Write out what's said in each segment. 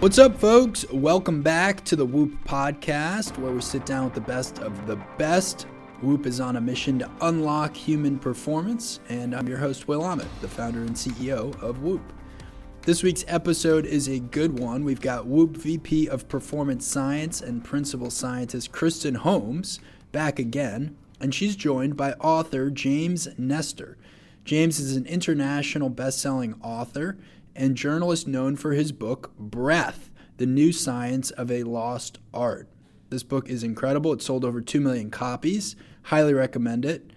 What's up, folks? Welcome back to the Whoop podcast, where we sit down with the best of the best. Whoop is on a mission to unlock human performance, and I'm your host, Will Ahmed, the founder and CEO of Whoop. This week's episode is a good one. We've got Whoop VP of Performance Science and Principal Scientist Kristen Holmes back again, and she's joined by author James Nestor. James is an international best-selling author and journalist known for his book, Breath The New Science of a Lost Art. This book is incredible. It sold over 2 million copies. Highly recommend it.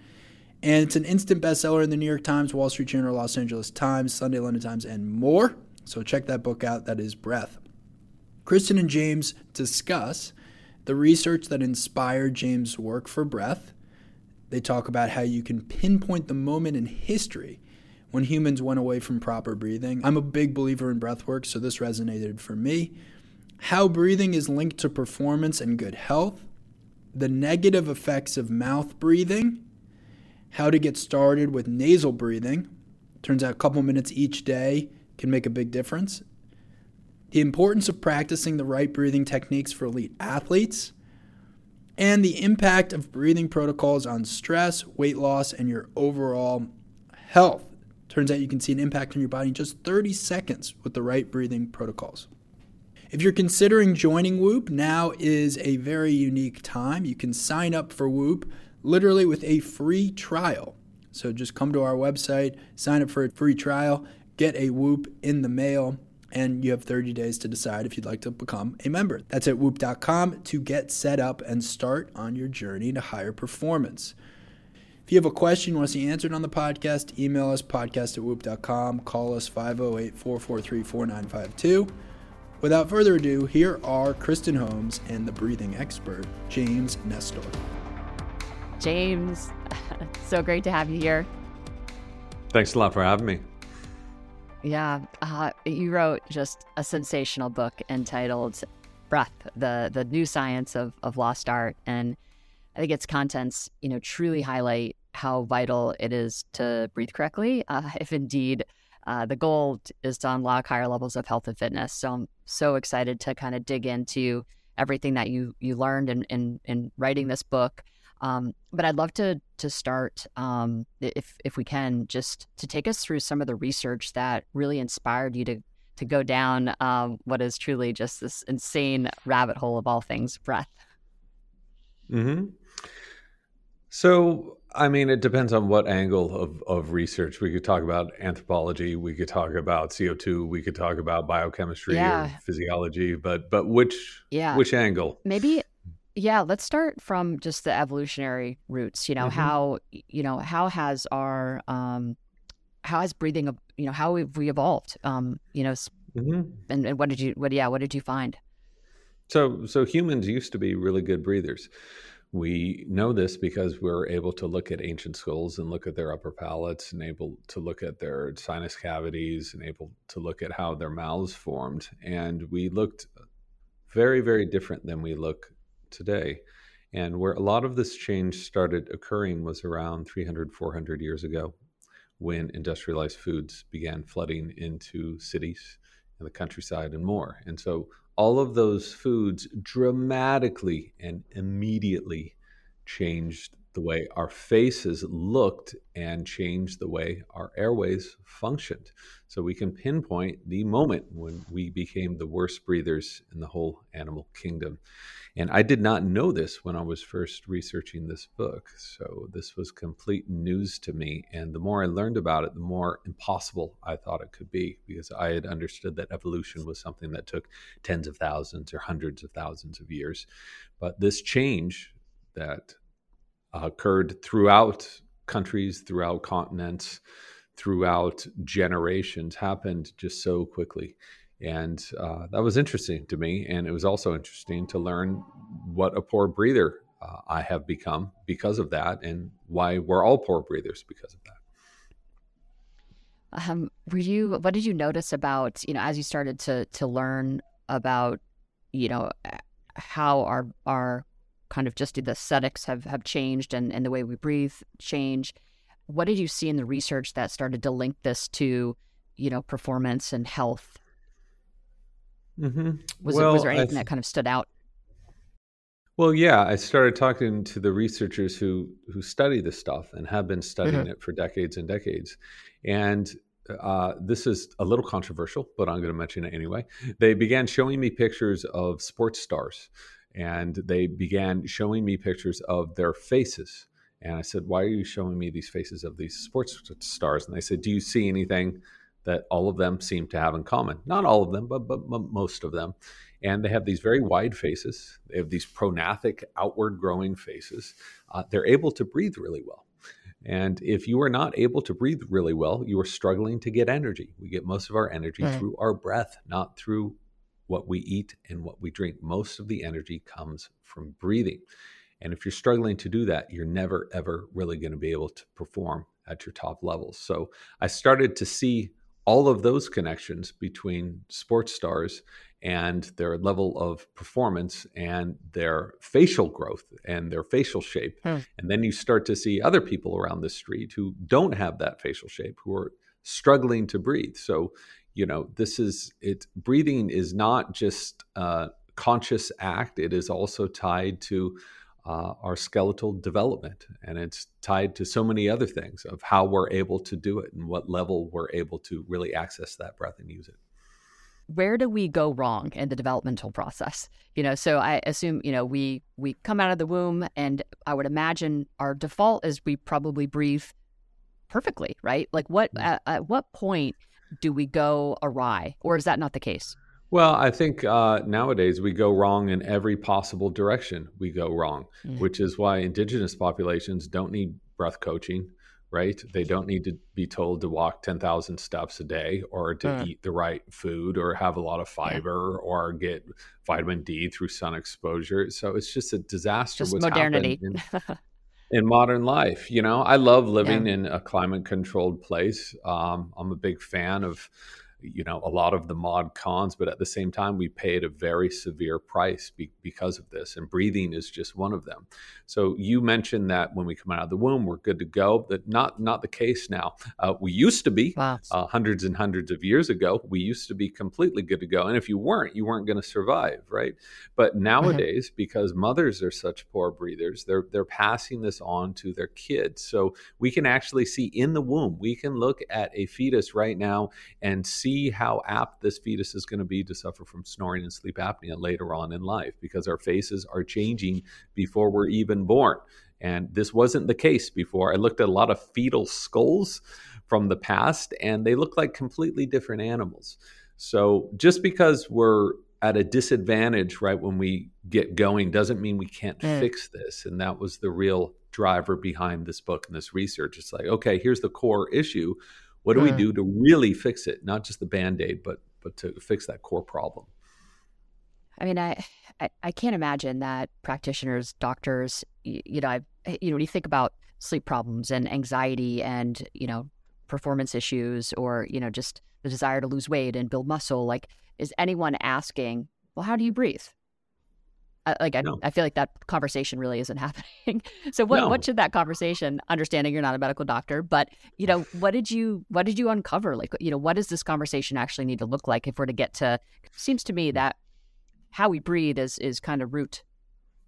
And it's an instant bestseller in the New York Times, Wall Street Journal, Los Angeles Times, Sunday London Times, and more. So check that book out. That is Breath. Kristen and James discuss the research that inspired James' work for Breath. They talk about how you can pinpoint the moment in history when humans went away from proper breathing. I'm a big believer in breath work, so this resonated for me. How breathing is linked to performance and good health, the negative effects of mouth breathing, how to get started with nasal breathing. Turns out a couple minutes each day can make a big difference. The importance of practicing the right breathing techniques for elite athletes, and the impact of breathing protocols on stress, weight loss, and your overall health. Turns out you can see an impact on your body in just 30 seconds with the right breathing protocols. If you're considering joining Whoop, now is a very unique time. You can sign up for Whoop literally with a free trial. So just come to our website, sign up for a free trial, get a Whoop in the mail, and you have 30 days to decide if you'd like to become a member. That's at whoop.com to get set up and start on your journey to higher performance. If you have a question you want to see answered on the podcast, email us podcast at whoop.com, call us 508 443 4952. Without further ado, here are Kristen Holmes and the breathing expert, James Nestor. James, so great to have you here. Thanks a lot for having me. Yeah, uh, you wrote just a sensational book entitled Breath, the, the new science of, of lost art. And I think its contents, you know, truly highlight how vital it is to breathe correctly. Uh, if indeed uh, the goal is to unlock higher levels of health and fitness. So I'm so excited to kind of dig into everything that you you learned in in, in writing this book. Um, but I'd love to to start, um, if if we can, just to take us through some of the research that really inspired you to to go down um, what is truly just this insane rabbit hole of all things breath. Hmm. So, I mean, it depends on what angle of, of research. We could talk about anthropology, we could talk about CO2, we could talk about biochemistry yeah. or physiology, but but which yeah. which angle? Maybe yeah, let's start from just the evolutionary roots, you know, mm-hmm. how you know, how has our um how has breathing you know, how have we evolved? Um, you know, mm-hmm. and, and what did you what yeah, what did you find? So so humans used to be really good breathers. We know this because we're able to look at ancient skulls and look at their upper palates and able to look at their sinus cavities and able to look at how their mouths formed. And we looked very, very different than we look today. And where a lot of this change started occurring was around 300, 400 years ago when industrialized foods began flooding into cities and the countryside and more. And so all of those foods dramatically and immediately changed the way our faces looked and changed the way our airways functioned. So we can pinpoint the moment when we became the worst breathers in the whole animal kingdom. And I did not know this when I was first researching this book. So this was complete news to me. And the more I learned about it, the more impossible I thought it could be because I had understood that evolution was something that took tens of thousands or hundreds of thousands of years. But this change that occurred throughout countries, throughout continents, throughout generations happened just so quickly and uh, that was interesting to me. And it was also interesting to learn what a poor breather uh, I have become because of that, and why we're all poor breathers because of that. Um, were you? What did you notice about you know as you started to to learn about you know how our our kind of just the aesthetics have have changed and and the way we breathe change? What did you see in the research that started to link this to you know performance and health Mm-hmm. Was, well, was there anything th- that kind of stood out? Well, yeah, I started talking to the researchers who who study this stuff and have been studying mm-hmm. it for decades and decades. And uh, this is a little controversial, but I'm going to mention it anyway. They began showing me pictures of sports stars, and they began showing me pictures of their faces. And I said, "Why are you showing me these faces of these sports stars?" And they said, "Do you see anything that all of them seem to have in common? Not all of them, but, but, but most of them." and they have these very wide faces. They have these prognathic, outward growing faces. Uh, they're able to breathe really well. And if you are not able to breathe really well, you are struggling to get energy. We get most of our energy right. through our breath, not through what we eat and what we drink. Most of the energy comes from breathing. And if you're struggling to do that, you're never, ever really going to be able to perform at your top levels. So I started to see all of those connections between sports stars and their level of performance and their facial growth and their facial shape. Hmm. And then you start to see other people around the street who don't have that facial shape, who are struggling to breathe. So, you know, this is it. Breathing is not just a conscious act, it is also tied to uh, our skeletal development. And it's tied to so many other things of how we're able to do it and what level we're able to really access that breath and use it where do we go wrong in the developmental process you know so i assume you know we we come out of the womb and i would imagine our default is we probably breathe perfectly right like what mm. at, at what point do we go awry or is that not the case well, I think uh, nowadays we go wrong in every possible direction. We go wrong, mm. which is why indigenous populations don't need breath coaching right? They don't need to be told to walk 10,000 steps a day or to uh. eat the right food or have a lot of fiber yeah. or get vitamin D through sun exposure. So it's just a disaster. Just modernity. In, in, modern life, you know, I love living yeah. in a climate controlled place. Um, I'm a big fan of you know a lot of the mod cons but at the same time we paid a very severe price be- because of this and breathing is just one of them so you mentioned that when we come out of the womb we're good to go but not not the case now uh, we used to be wow. uh, hundreds and hundreds of years ago we used to be completely good to go and if you weren't you weren't going to survive right but mm-hmm. nowadays mm-hmm. because mothers are such poor breathers they're they're passing this on to their kids so we can actually see in the womb we can look at a fetus right now and see see how apt this fetus is going to be to suffer from snoring and sleep apnea later on in life because our faces are changing before we're even born. And this wasn't the case before. I looked at a lot of fetal skulls from the past, and they look like completely different animals. So just because we're at a disadvantage right when we get going doesn't mean we can't mm. fix this. And that was the real driver behind this book and this research. It's like, okay, here's the core issue. What do mm. we do to really fix it? Not just the band aid, but but to fix that core problem. I mean, I, I, I can't imagine that practitioners, doctors, you, you know, I, you know, when you think about sleep problems and anxiety and you know performance issues or you know just the desire to lose weight and build muscle, like is anyone asking, well, how do you breathe? I, like I, no. I feel like that conversation really isn't happening. so what no. what should that conversation? Understanding you're not a medical doctor, but you know what did you what did you uncover? Like you know what does this conversation actually need to look like if we're to get to? Seems to me mm. that how we breathe is is kind of root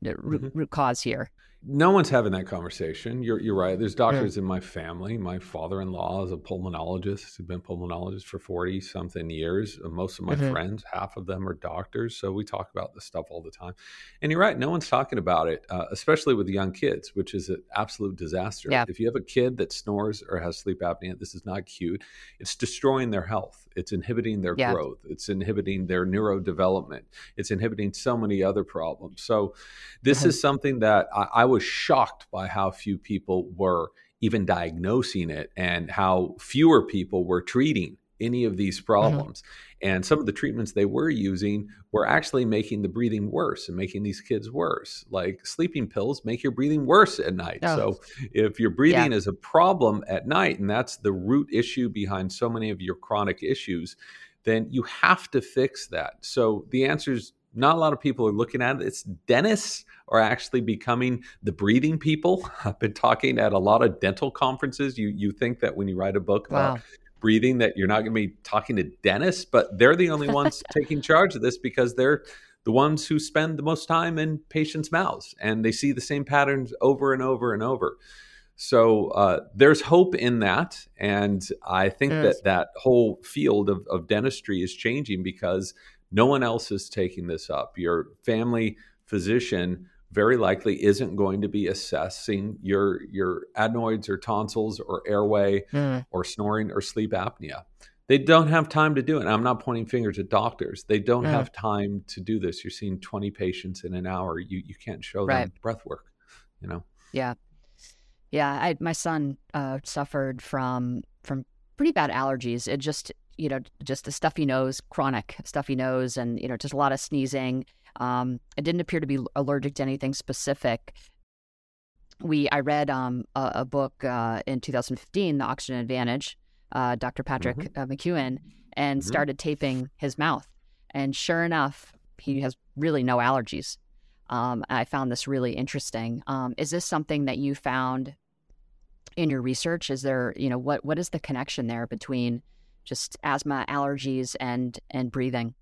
root, mm-hmm. root cause here no one's having that conversation. You're you're right. There's doctors yeah. in my family. My father-in-law is a pulmonologist. He's been pulmonologist for 40 something years. Most of my mm-hmm. friends, half of them are doctors. So we talk about this stuff all the time. And you're right. No one's talking about it, uh, especially with young kids, which is an absolute disaster. Yeah. If you have a kid that snores or has sleep apnea, this is not cute. It's destroying their health. It's inhibiting their yeah. growth. It's inhibiting their neurodevelopment. It's inhibiting so many other problems. So, this mm-hmm. is something that I, I was shocked by how few people were even diagnosing it and how fewer people were treating any of these mm-hmm. problems. Mm-hmm. And some of the treatments they were using were actually making the breathing worse and making these kids worse. Like sleeping pills make your breathing worse at night. Oh. So if your breathing yeah. is a problem at night, and that's the root issue behind so many of your chronic issues, then you have to fix that. So the answer is not a lot of people are looking at it. It's dentists are actually becoming the breathing people. I've been talking at a lot of dental conferences. You you think that when you write a book wow. about breathing that you're not going to be talking to dentists, but they're the only ones taking charge of this because they're the ones who spend the most time in patients' mouths and they see the same patterns over and over and over. So uh, there's hope in that. And I think that that whole field of, of dentistry is changing because no one else is taking this up. Your family physician very likely isn't going to be assessing your your adenoids or tonsils or airway mm. or snoring or sleep apnea. They don't have time to do it. I'm not pointing fingers at doctors. They don't mm. have time to do this. You're seeing 20 patients in an hour. You you can't show right. them breath work, you know. Yeah. Yeah, I, my son uh, suffered from from pretty bad allergies. It just you know just a stuffy nose, chronic stuffy nose, and you know just a lot of sneezing. Um, it didn't appear to be allergic to anything specific. We I read um, a, a, book uh, in 2015, The Oxygen Advantage, uh, Dr. Patrick mm-hmm. Uh, McKeown, and mm-hmm. started taping his mouth. And sure enough, he has really no allergies. Um, I found this really interesting. Um, is this something that you found in your research? Is there, you know, what what is the connection there between just asthma, allergies, and and breathing?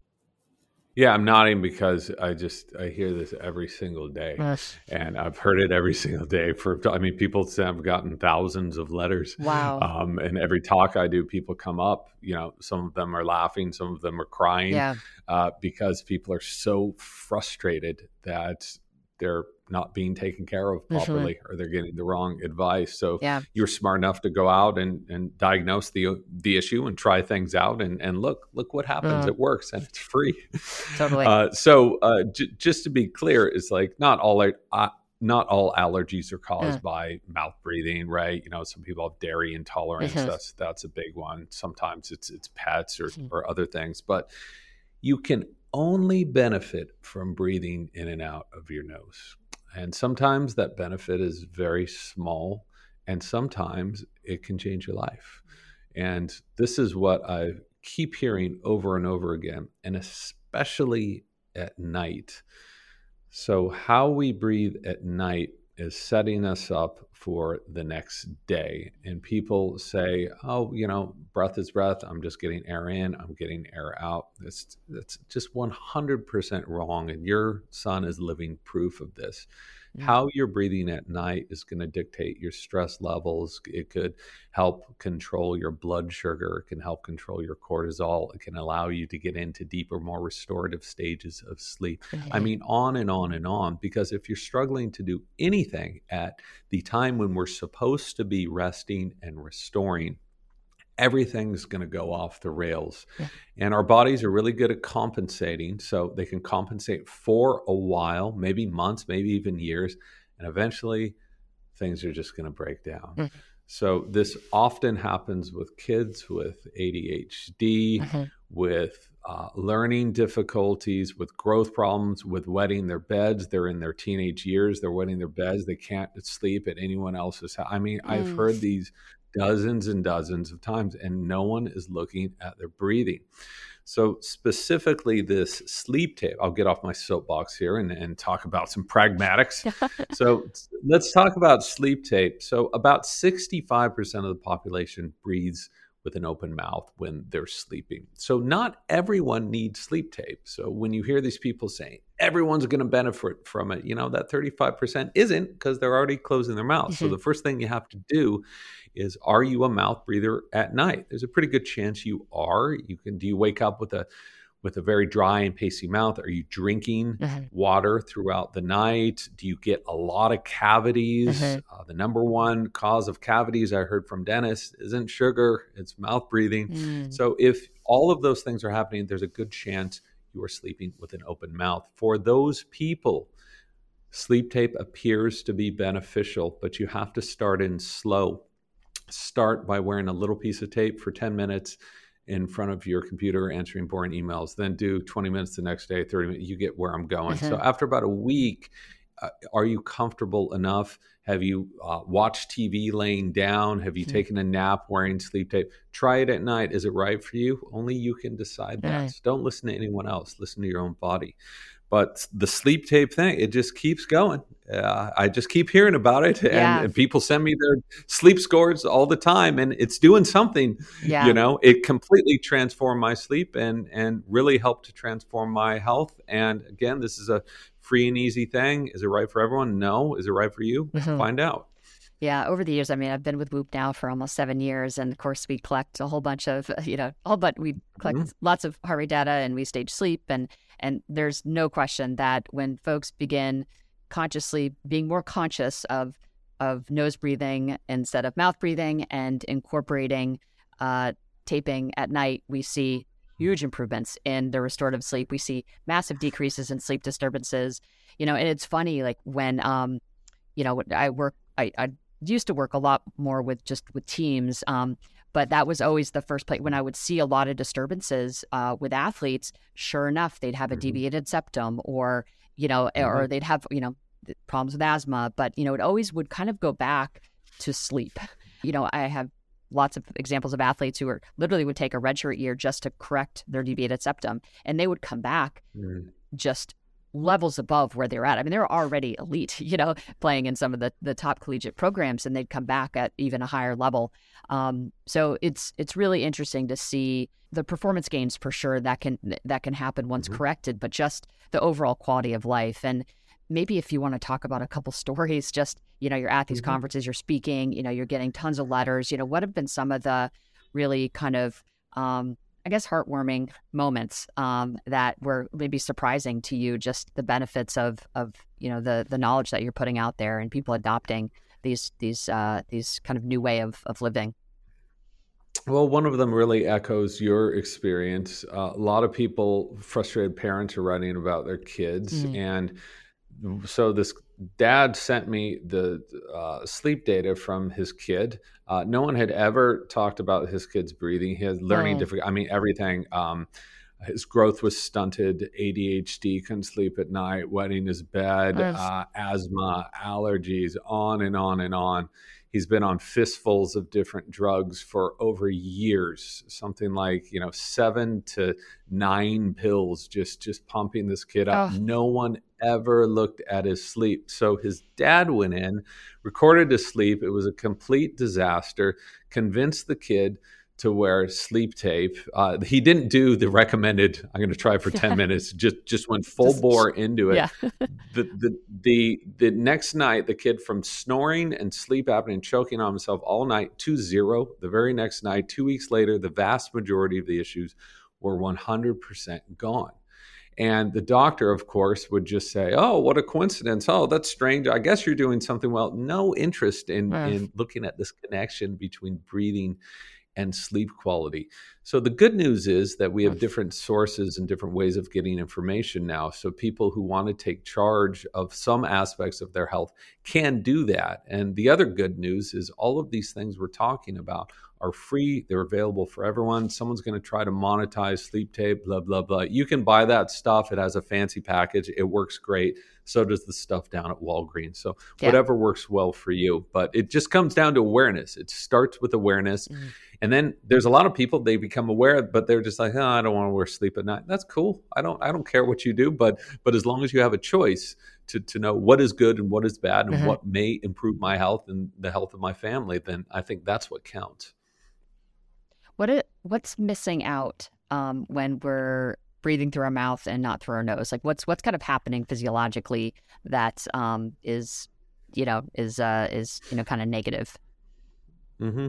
Yeah, I'm nodding because I just I hear this every single day, yes. and I've heard it every single day. For I mean, people have gotten thousands of letters. Wow! Um, and every talk I do, people come up. You know, some of them are laughing, some of them are crying. Yeah. Uh, because people are so frustrated that they're not being taken care of properly mm-hmm. or they're getting the wrong advice. So yeah. you're smart enough to go out and, and diagnose the the issue and try things out and, and look look what happens. Mm. It works and it's free. Totally. Uh, so uh, j- just to be clear, it's like not all uh, not all allergies are caused mm. by mouth breathing, right? You know, some people have dairy intolerance. Mm-hmm. That's that's a big one. Sometimes it's it's pets or, mm. or other things, but you can only benefit from breathing in and out of your nose. And sometimes that benefit is very small, and sometimes it can change your life. And this is what I keep hearing over and over again, and especially at night. So, how we breathe at night is setting us up for the next day. And people say, oh, you know, breath is breath. I'm just getting air in, I'm getting air out. That's, that's just 100% wrong. And your son is living proof of this. Mm-hmm. How you're breathing at night is going to dictate your stress levels. It could help control your blood sugar. It can help control your cortisol. It can allow you to get into deeper, more restorative stages of sleep. Mm-hmm. I mean, on and on and on. Because if you're struggling to do anything at the time when we're supposed to be resting and restoring, everything's going to go off the rails. Yeah. And our bodies are really good at compensating. So they can compensate for a while, maybe months, maybe even years. And eventually things are just going to break down. Mm-hmm. So this often happens with kids with ADHD, mm-hmm. with uh, learning difficulties, with growth problems, with wetting their beds. They're in their teenage years. They're wetting their beds. They can't sleep at anyone else's house. I mean, mm. I've heard these dozens and dozens of times, and no one is looking at their breathing. So, specifically, this sleep tape, I'll get off my soapbox here and, and talk about some pragmatics. so, let's talk about sleep tape. So, about 65% of the population breathes with an open mouth when they're sleeping. So, not everyone needs sleep tape. So, when you hear these people saying everyone's going to benefit from it, you know, that 35% isn't because they're already closing their mouth. Mm-hmm. So, the first thing you have to do is are you a mouth breather at night? There's a pretty good chance you are. You can do you wake up with a with a very dry and pasty mouth? Are you drinking mm-hmm. water throughout the night? Do you get a lot of cavities? Mm-hmm. Uh, the number one cause of cavities I heard from dentists isn't sugar, it's mouth breathing. Mm. So if all of those things are happening, there's a good chance you are sleeping with an open mouth. For those people, sleep tape appears to be beneficial, but you have to start in slow start by wearing a little piece of tape for 10 minutes in front of your computer answering boring emails then do 20 minutes the next day 30 minutes you get where i'm going mm-hmm. so after about a week are you comfortable enough have you uh, watched tv laying down have you mm-hmm. taken a nap wearing sleep tape try it at night is it right for you only you can decide that so don't listen to anyone else listen to your own body but the sleep tape thing, it just keeps going. Uh, I just keep hearing about it, and, Yeah. and people send me their sleep scores all the time, and it's doing something. Yeah. You know, it completely transformed my sleep and and really helped to transform my health. And again, this is a free and easy thing. Is it right for everyone? No. Is it right for you? Mhm. Find out. Yeah, over the years, I mean, I've been with Whoop now for almost seven years, and of course, we collect a whole bunch of, you know, all but we collect Mhm. lots of heart rate data, and we stage sleep, and and there's no question that when folks begin consciously being more conscious of of nose breathing instead of mouth breathing, and incorporating uh, taping at night, we see huge improvements in the restorative sleep. We see massive decreases in sleep disturbances. You know, and it's funny, like when um, you know, I work, I, I used to work a lot more with just with teams. Um, but that was always the first place when I would see a lot of disturbances uh, with athletes. Sure enough, they'd have a Mhm. deviated septum, or you know, or they'd have you know problems with asthma. But you know, it always would kind of go back to sleep. You know, I have lots of examples of athletes who are literally would take a redshirt year just to correct their deviated septum, and they would come back Mm. just levels above where they're at. I mean, they're already elite, you know, playing in some of the, the top collegiate programs, and they'd come back at even a higher level. Um, so it's it's really interesting to see the performance gains for sure that can that can happen once Mhm. corrected, but just the overall quality of life. And maybe if you want to talk about a couple stories, just you know, you're at these Mhm. conferences, you're speaking, you know, you're getting tons of letters. You know, what have been some of the really kind of um, I guess heartwarming moments um, that were maybe surprising to you. Just the benefits of of you know the the knowledge that you're putting out there and people adopting these these uh, these kind of new way of of living. Well, one of them really echoes your experience. Uh, a lot of people, frustrated parents, are writing about their kids, Mm. and so this dad sent me the uh, sleep data from his kid. Uh, no one had ever talked about his kid's breathing. He has learning Oh. difficult. I mean, everything. Um, his growth was stunted. ADHD, couldn't sleep at night, wetting his bed, uh, asthma, allergies, on and on and on. He's been on fistfuls of different drugs for over years, something like you know seven to nine pills, just just pumping this kid up. Ugh. No one ever looked at his sleep. So his dad went in, recorded his sleep. It was a complete disaster. Convinced the kid to wear sleep tape. Uh, he didn't do the recommended. I'm going to try for ten minutes. Just just went full Just- bore into it Yeah. the, the the the next night the kid from snoring and sleep apnea and choking on himself all night to zero the very next night two weeks later the vast majority of the issues were 100% gone and the doctor of course would just say oh what a coincidence oh that's strange i guess you're doing something well no interest in in looking at this connection between breathing and sleep quality. So the good news is that we have different sources and different ways of getting information now. So people who want to take charge of some aspects of their health can do that. And the other good news is all of these things we're talking about are free. They're available for everyone. Someone's going to try to monetize sleep tape, blah, blah, blah. You can buy that stuff. It has a fancy package. It works great. So does the stuff down at Walgreens. So Yeah. whatever works well for you. But it just comes down to awareness. It starts with awareness. Mhm. And then there's a lot of people they become aware, but they're just like, oh, I don't want to wear sleep at night. That's cool. I don't I don't care what you do, but but as long as you have a choice to to know what is good and what is bad and Mhm. what may improve my health and the health of my family, then I think that's what counts. What it what's missing out um, when we're breathing through our mouth and not through our nose? Like what's what's kind of happening physiologically that um, is you know is uh, is you know kind of negative? hmm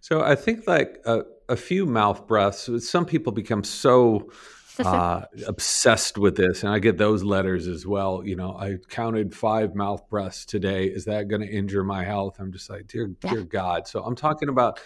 So I think like a, a few mouth breaths. Some people become so uh, obsessed with this, and I get those letters as well. You know, I counted five mouth breaths today. Is that going to injure my health? I'm just like, dear, Yeah. dear God. So I'm talking about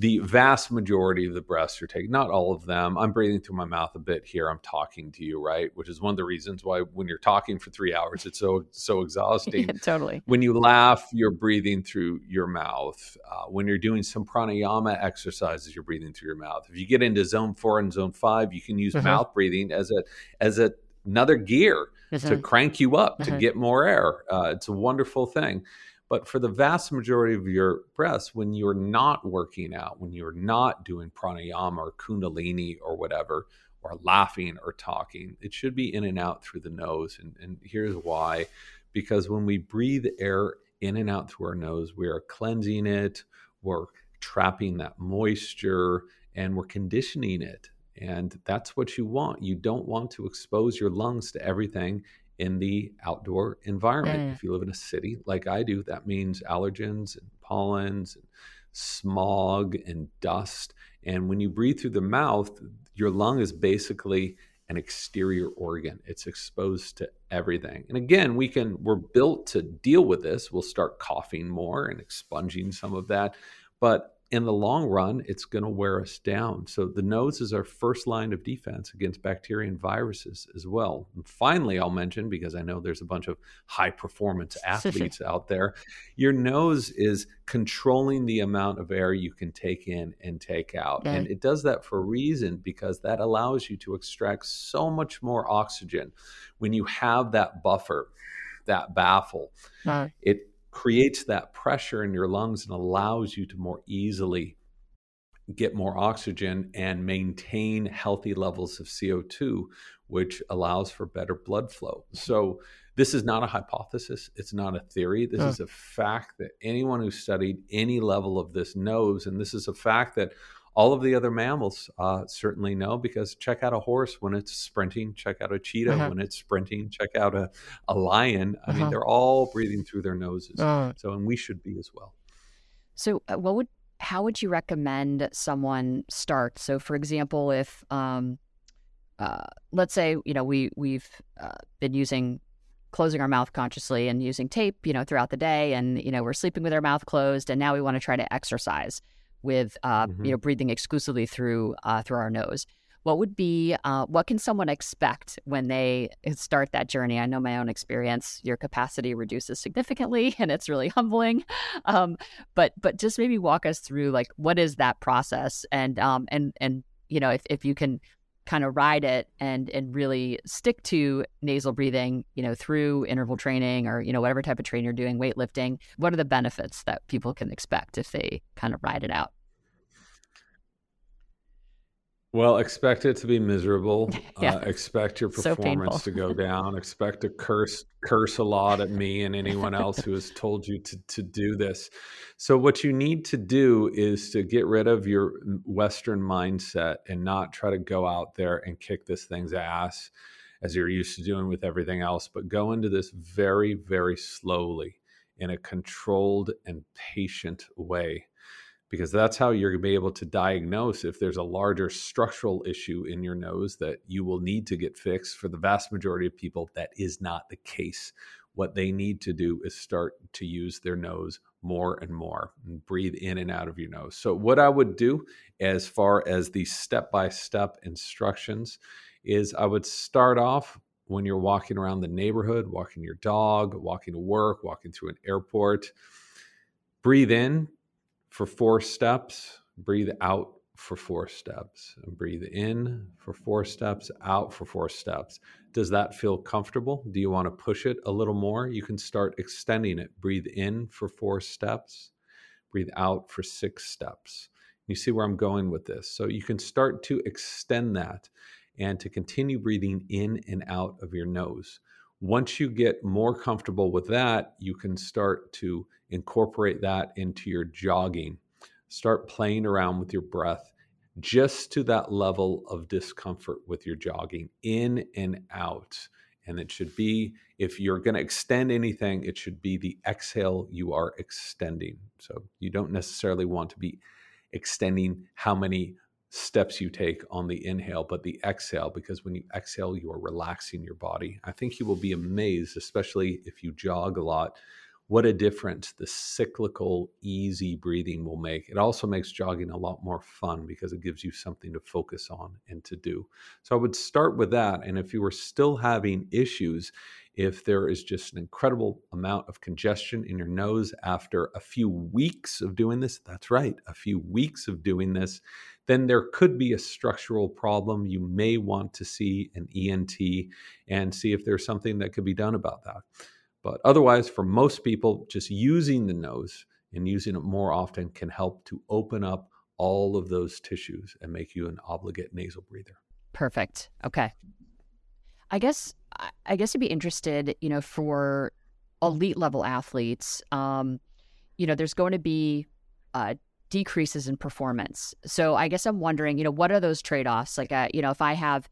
the vast majority of the breaths you're taking, not all of them. I'm breathing through my mouth a bit here. I'm talking to you, right? Which is one of the reasons why when you're talking for three hours, it's so so exhausting. totally. When you laugh, you're breathing through your mouth. Uh, when you're doing some pranayama exercises, you're breathing through your mouth. If you get into zone four and zone five, you can use Mhm. mouth breathing as a as a, another gear to Mhm. crank you up to Mhm. get more air. Uh, it's a wonderful thing. But for the vast majority of your breaths, when you're not working out, when you're not doing pranayama or kundalini or whatever, or laughing or talking, it should be in and out through the nose. And, and here's why because when we breathe air in and out through our nose, we are cleansing it, we're trapping that moisture, and we're conditioning it. And that's what you want. You don't want to expose your lungs to everything in the outdoor environment. Mm. If you live in a city like I do, that means allergens and pollens and smog and dust. And when you breathe through the mouth, your lung is basically an exterior organ. It's exposed to everything. And again, we can we're built to deal with this. We'll start coughing more and expunging some of that. But in the long run, it's going to wear us down. So the nose is our first line of defense against bacteria and viruses as well. And finally, I'll mention because I know there's a bunch of high performance athletes out there, your nose is controlling the amount of air you can take in and take out. And it does that for a reason because that allows you to extract so much more oxygen when you have that buffer, that baffle. It creates that pressure in your lungs and allows you to more easily get more oxygen and maintain healthy levels of CO2, which allows for better blood flow. So, this is not a hypothesis. It's not a theory. This is a fact that anyone who studied any level of this knows. And this is a fact that all of the other mammals uh, certainly know because check out a horse when it's sprinting, check out a cheetah uh-huh. when it's sprinting, check out a, a lion. I uh-huh. mean, they're all breathing through their noses. Uh-huh. So, and we should be as well. So, uh, what would how would you recommend someone start? So, for example, if um, uh, let's say you know we we've uh, been using closing our mouth consciously and using tape, you know, throughout the day, and you know we're sleeping with our mouth closed, and now we want to try to exercise with uh, mm-hmm. you know breathing exclusively through uh, through our nose. What would be uh, what can someone expect when they start that journey? I know my own experience; your capacity reduces significantly, and it's really humbling. Um, but but just maybe walk us through like what is that process, and um, and and you know if if you can kind of ride it and and really stick to nasal breathing, you know, through interval training or you know whatever type of training you're doing, weightlifting. What are the benefits that people can expect if they kind of ride it out? Well, expect it to be miserable. yeah. Uh, expect your performance so to go down. expect to curse curse a lot at me and anyone else who has told you to to do this. So what you need to do is to get rid of your western mindset and not try to go out there and kick this thing's ass as you're used to doing with everything else, but go into this very very slowly in a controlled and patient way because that's how you're going to be able to diagnose if there's a larger structural issue in your nose that you will need to get fixed. For the vast majority of people, that is not the case. What they need to do is start to use their nose more and more and breathe in and out of your nose. So, what I would do as far as the step by step instructions is I would start off when you're walking around the neighborhood, walking your dog, walking to work, walking through an airport. Breathe in for four steps, breathe out for four steps. And breathe in for four steps, out for four steps. Does that feel comfortable? Do you want to push it a little more? You can start extending it. Breathe in for four steps, breathe out for six steps. You see where I'm going with this. So you can start to extend that and to continue breathing in and out of your nose. Once you get more comfortable with that, you can start to incorporate that into your jogging. Start playing around with your breath just to that level of discomfort with your jogging in and out. And it should be, if you're going to extend anything, it should be the exhale you are extending. So you don't necessarily want to be extending how many steps you take on the inhale, but the exhale, because when you exhale, you are relaxing your body. I think you will be amazed, especially if you jog a lot, what a difference the cyclical, easy breathing will make. It also makes jogging a lot more fun because it gives you something to focus on and to do. So I would start with that. And if you are still having issues, if there is just an incredible amount of congestion in your nose after a few weeks of doing this, that's right, a few weeks of doing this, then there could be a structural problem. You may want to see an ENT and see if there's something that could be done about that. But otherwise, for most people, just using the nose and using it more often can help to open up all of those tissues and make you an obligate nasal breather. Perfect. Okay. I guess I guess I'd be interested, you know, for elite level athletes, um, you know, there's going to be uh, decreases in performance. So I guess I'm wondering, you know, what are those trade offs? Like, uh, you know, if I have,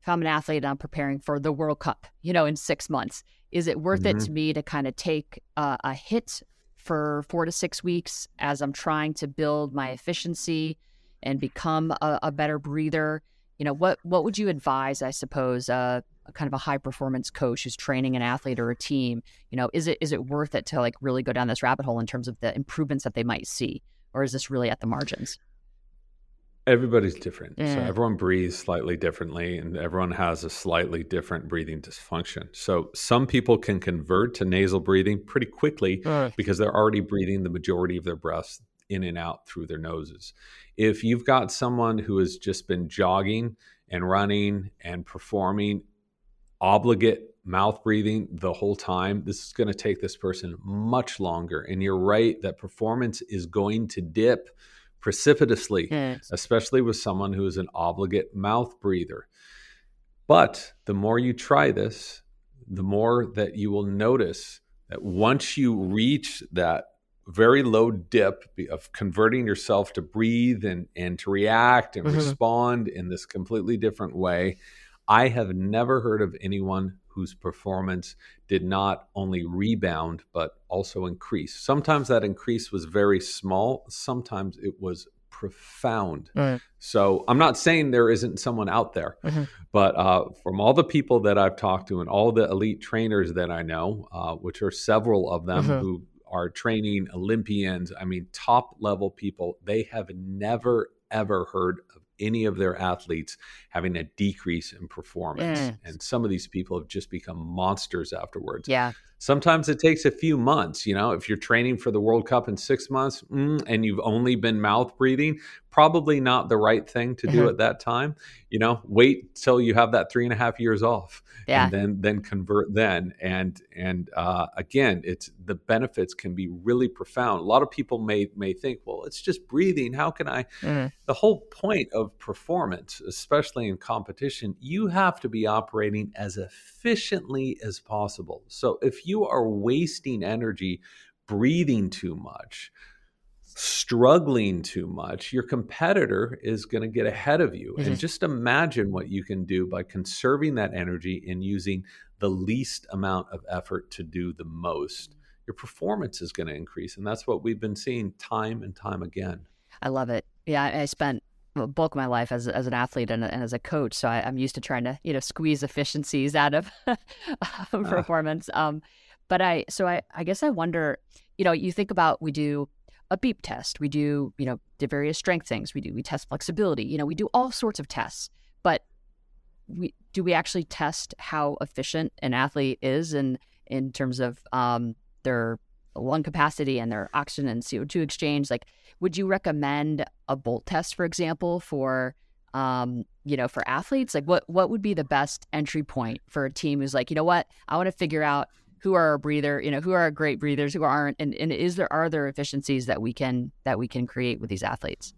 if I'm an athlete and I'm preparing for the World Cup, you know, in six months, is it worth mm-hmm. it to me to kind of take uh, a hit for four to six weeks as I'm trying to build my efficiency and become a, a better breather? You know, what what would you advise? I suppose uh, kind of a high performance coach who's training an athlete or a team. You know, is it is it worth it to like really go down this rabbit hole in terms of the improvements that they might see, or is this really at the margins? Everybody's different. So everyone breathes slightly differently and everyone has a slightly different breathing dysfunction. So some people can convert to nasal breathing pretty quickly because they're already breathing the majority of their breaths in and out through their noses. If you've got someone who has just been jogging and running and performing obligate mouth breathing the whole time, this is going to take this person much longer. And you're right that performance is going to dip precipitously, yes. especially with someone who is an obligate mouth breather. But the more you try this, the more that you will notice that once you reach that very low dip of converting yourself to breathe and, and to react and mm-hmm. respond in this completely different way, I have never heard of anyone whose performance did not only rebound but also increase. Sometimes that increase was very small, sometimes it was profound. Right. So I'm not saying there isn't someone out there, mm-hmm. but uh, from all the people that I've talked to and all the elite trainers that I know, uh, which are several of them mm-hmm. who are training Olympians, I mean, top level people, they have never, ever heard of any of their athletes having a decrease in performance. Mm. And some of these people have just become monsters afterwards. Yeah. Sometimes it takes a few months. You know, if you're training for the World Cup in six months mm, and you've only been mouth breathing, probably not the right thing to do mm-hmm. at that time. You know, wait till you have that three and a half years off, yeah. and then then convert then. And and uh, again, it's the benefits can be really profound. A lot of people may may think, well, it's just breathing. How can I? Mm-hmm. The whole point of performance, especially in competition, you have to be operating as efficiently as possible. So if you are wasting energy breathing too much, struggling too much, your competitor is going to get ahead of you. Mm-hmm. And just imagine what you can do by conserving that energy and using the least amount of effort to do the most. Your performance is going to increase. And that's what we've been seeing time and time again. I love it. Yeah, I spent bulk of my life as, as an athlete and, and as a coach. So I, am used to trying to, you know, squeeze efficiencies out of performance. Um, but I, so I, I guess I wonder, you know, you think about, we do a beep test, we do, you know, the various strength things we do, we test flexibility, you know, we do all sorts of tests, but we, do we actually test how efficient an athlete is in, in terms of um, their lung capacity and their oxygen and CO2 exchange? Like, would you recommend a bolt test, for example, for um, you know, for athletes? Like, what what would be the best entry point for a team who's like, you know what, I want to figure out who are a breather, you know, who are great breathers, who aren't, and, and is there are there efficiencies that we can that we can create with these athletes?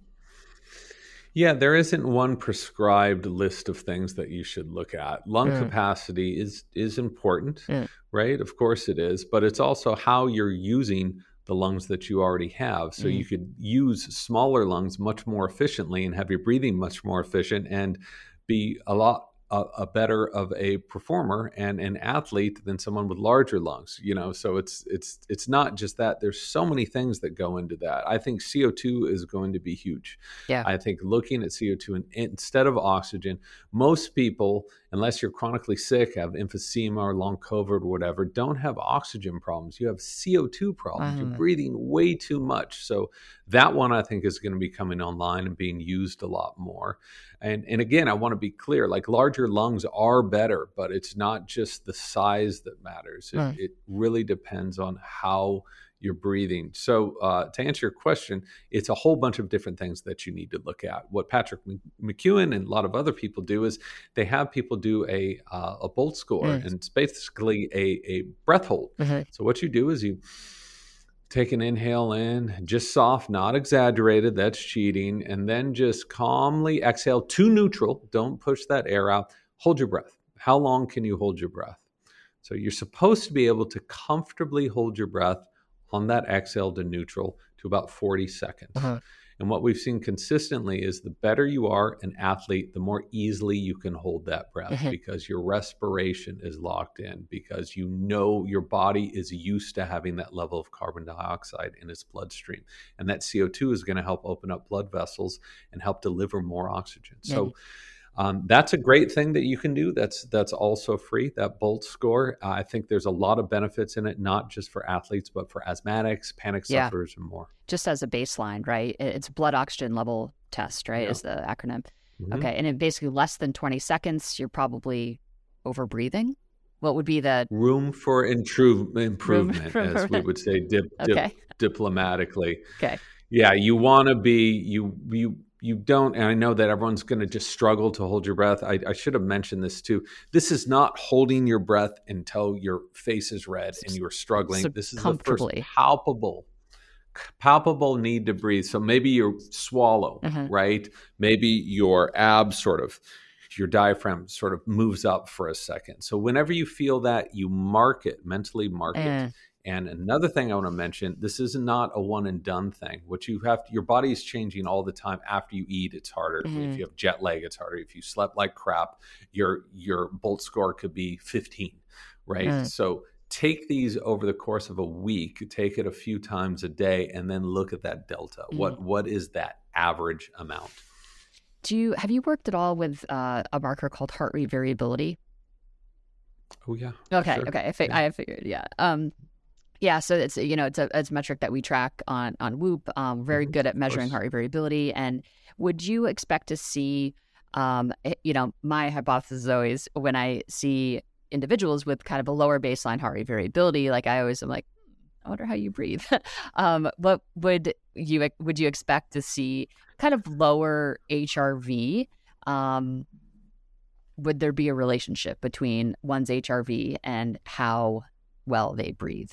Yeah, there isn't one prescribed list of things that you should look at. Lung mm. capacity is is important, mm. right? Of course it is, but it's also how you're using the lungs that you already have. So mm. you could use smaller lungs much more efficiently and have your breathing much more efficient and be a lot a, a, better of a performer and an athlete than someone with larger lungs you know? So it's it's it's not just that. There's so many things that go into that. I think co2 is going to be huge. Yeah. I think looking at co2 and, instead of oxygen most people unless you're chronically sick have emphysema or long covid or whatever don't have oxygen problems. You have co2 problems. You're mm. breathing way too much. So that one i think is going to be coming online and being used a lot more. And and again i want to be clear like larger lungs are better but it's not just the size that matters. It, right. it really depends on how you're breathing so uh, to answer your question it's a whole bunch of different things that you need to look at what patrick mckeown and a lot of other people do is they have people do a uh, a bolt score mm. and it's basically a, a breath hold mm-hmm. so what you do is you Take an inhale in, just soft, not exaggerated. That's cheating. And then just calmly exhale to neutral. Don't push that air out. Hold your breath. How long can you hold your breath? So you're supposed to be able to comfortably hold your breath on that exhale to neutral to about 40 seconds. Uh-huh. And what we've seen consistently is the better you are an athlete, the more easily you can hold that breath mm-hmm. because your respiration is locked in, because you know your body is used to having that level of carbon dioxide in its bloodstream. And that CO2 is going to help open up blood vessels and help deliver more oxygen. Mm-hmm. So um, that's a great thing that you can do. That's that's also free. That Bolt score. Uh, I think there's a lot of benefits in it, not just for athletes, but for asthmatics, panic yeah. sufferers, and more. Just as a baseline, right? It's blood oxygen level test, right? Yeah. Is the acronym. Mm-hmm. Okay, and in basically less than 20 seconds, you're probably over breathing. What would be the room for intru- improvement, room as we would say dip, dip, okay. diplomatically? Okay. Yeah, you want to be you you you don't and i know that everyone's going to just struggle to hold your breath. I, I, should have mentioned this too. This is not holding your breath until your face is red and you are struggling. So this is the first palpable palpable need to breathe. So maybe you swallow mm-hmm. right? Maybe your abs sort of your diaphragm sort of moves up for a second. So whenever you feel that you mark it mentally mark it. Mm. And another thing I want to mention, this is not a one and done thing. What you have, to, your body is changing all the time. After you eat, it's harder. Mm-hmm. If you have jet lag, it's harder. If you slept like crap, your your Bolt score could be 15, right? Mm. So take these over the course of a week. Take it a few times a day, and then look at that delta. Mm. What what is that average amount? Do you have you worked at all with uh, a marker called heart rate variability? Oh yeah. Okay. Sure. Okay. I, fi- yeah. I figured. Yeah. Um, yeah, so it's you know it's a it's a metric that we track on on Whoop. Um, very mm-hmm. good at measuring heart rate variability. And would you expect to see, um, eh, you know, my hypothesis is always when I see individuals with kind of a lower baseline heart rate variability, like I always am like, I wonder how you breathe. um, what would you would you expect to see kind of lower HRV? Um, would there be a relationship between one's HRV and how well they breathe?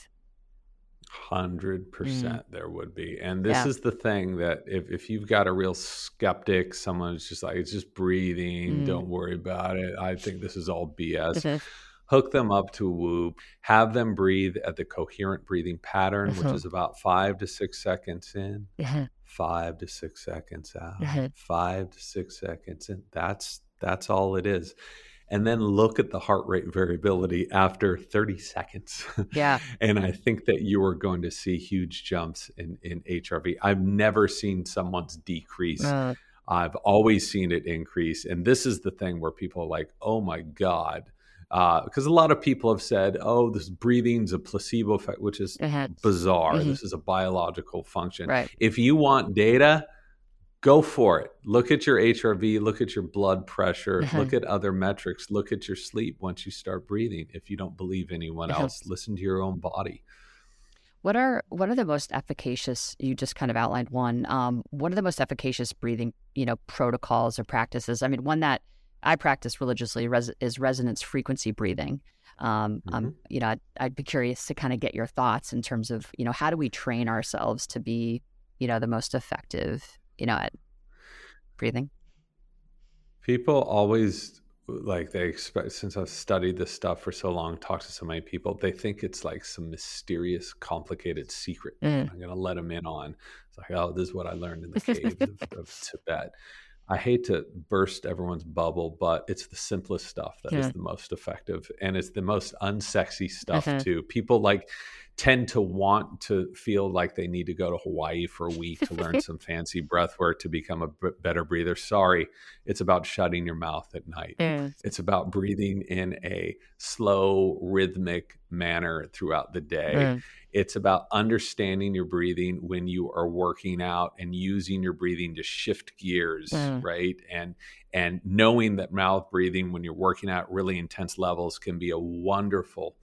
Hundred mm. percent, there would be, and this yeah. is the thing that if if you've got a real skeptic, someone who's just like it's just breathing, mm. don't worry about it. I think this is all BS. Hook them up to Whoop, have them breathe at the coherent breathing pattern, which is about five to six seconds in, five to six seconds out, five to six seconds in. That's that's all it is and then look at the heart rate variability after 30 seconds. Yeah. and I think that you are going to see huge jumps in, in HRV. I've never seen someone's decrease. Uh, I've always seen it increase. And this is the thing where people are like, oh my God. Because uh, a lot of people have said, oh, this breathing's a placebo effect, which is uh-huh. bizarre. Mm-hmm. This is a biological function. Right. If you want data, go for it. Look at your HRV, look at your blood pressure, uh-huh. look at other metrics, look at your sleep once you start breathing. If you don't believe anyone uh-huh. else, listen to your own body. What are what are the most efficacious? You just kind of outlined one. Um, what are the most efficacious breathing, you know, protocols or practices? I mean, one that I practice religiously res- is resonance frequency breathing. Um, mm-hmm. um, you know, I'd, I'd be curious to kind of get your thoughts in terms of, you know, how do we train ourselves to be, you know, the most effective you know, at breathing? People always like they expect since I've studied this stuff for so long, talked to so many people, they think it's like some mysterious, complicated secret. Mm. I'm gonna let them in on. It's like, oh, this is what I learned in the caves of, of Tibet. I hate to burst everyone's bubble, but it's the simplest stuff that yeah. is the most effective, and it's the most unsexy stuff uh-huh. too. People like tend to want to feel like they need to go to Hawaii for a week to learn some fancy breath work to become a b- better breather. Sorry, it's about shutting your mouth at night. Mm. It's about breathing in a slow, rhythmic manner throughout the day. Mm. It's about understanding your breathing when you are working out and using your breathing to shift gears, mm. right? And and knowing that mouth breathing when you're working out really intense levels can be a wonderful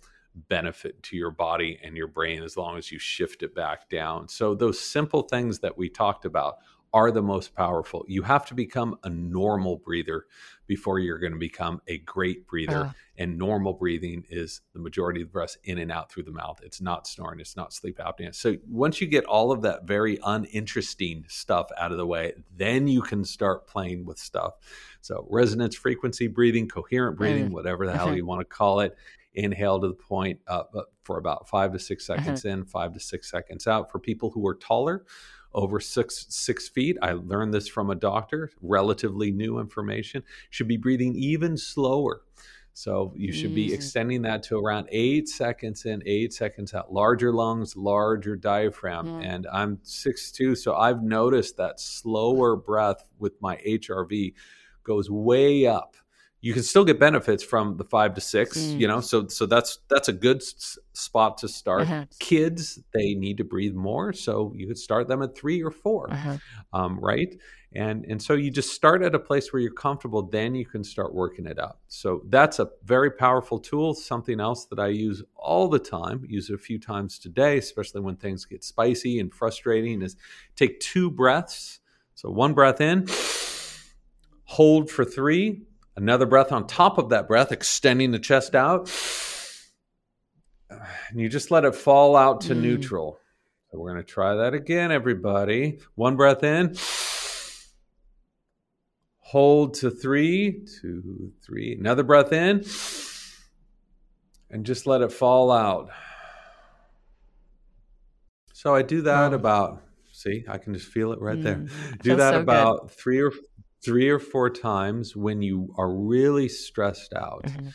benefit to your body and your brain as long as you shift it back down. So, those simple things that we talked about are the most powerful. You have to become a normal breather before you're going to become a great breather. Uh. And normal breathing is the majority of the breaths in and out through the mouth. It's not snoring, it's not sleep apnea. So once you get all of that very uninteresting stuff out of the way, then you can start playing with stuff. So resonance frequency breathing, coherent breathing, mm. whatever the hell you want to call it inhale to the point uh, for about five to six uh-huh. seconds uh-huh. in, five to six seconds out. For people who are taller, over six six feet. I learned this from a doctor. Relatively new information. Should be breathing even slower. So you should be mm. extending that to around eight seconds in, eight seconds out. Larger lungs, larger diaphragm. Mm. And I'm six two, so I've noticed that slower breath with my HRV goes way up you can still get benefits from the five to six mm. you know so so that's that's a good s- spot to start uh-huh. kids they need to breathe more so you could start them at three or 4 uh-huh. um, right and and so you just start at a place where you're comfortable then you can start working it up so that's a very powerful tool something else that i use all the time use it a few times today especially when things get spicy and frustrating is take two breaths so one breath in hold for three Another breath on top of that breath, extending the chest out. And you just let it fall out to mm. neutral. So we're going to try that again, everybody. One breath in. Hold to three, two, three. Another breath in. And just let it fall out. So I do that oh. about, see, I can just feel it right mm. there. Do that so about good. three or three or four times when you are really stressed out. Mm-hmm.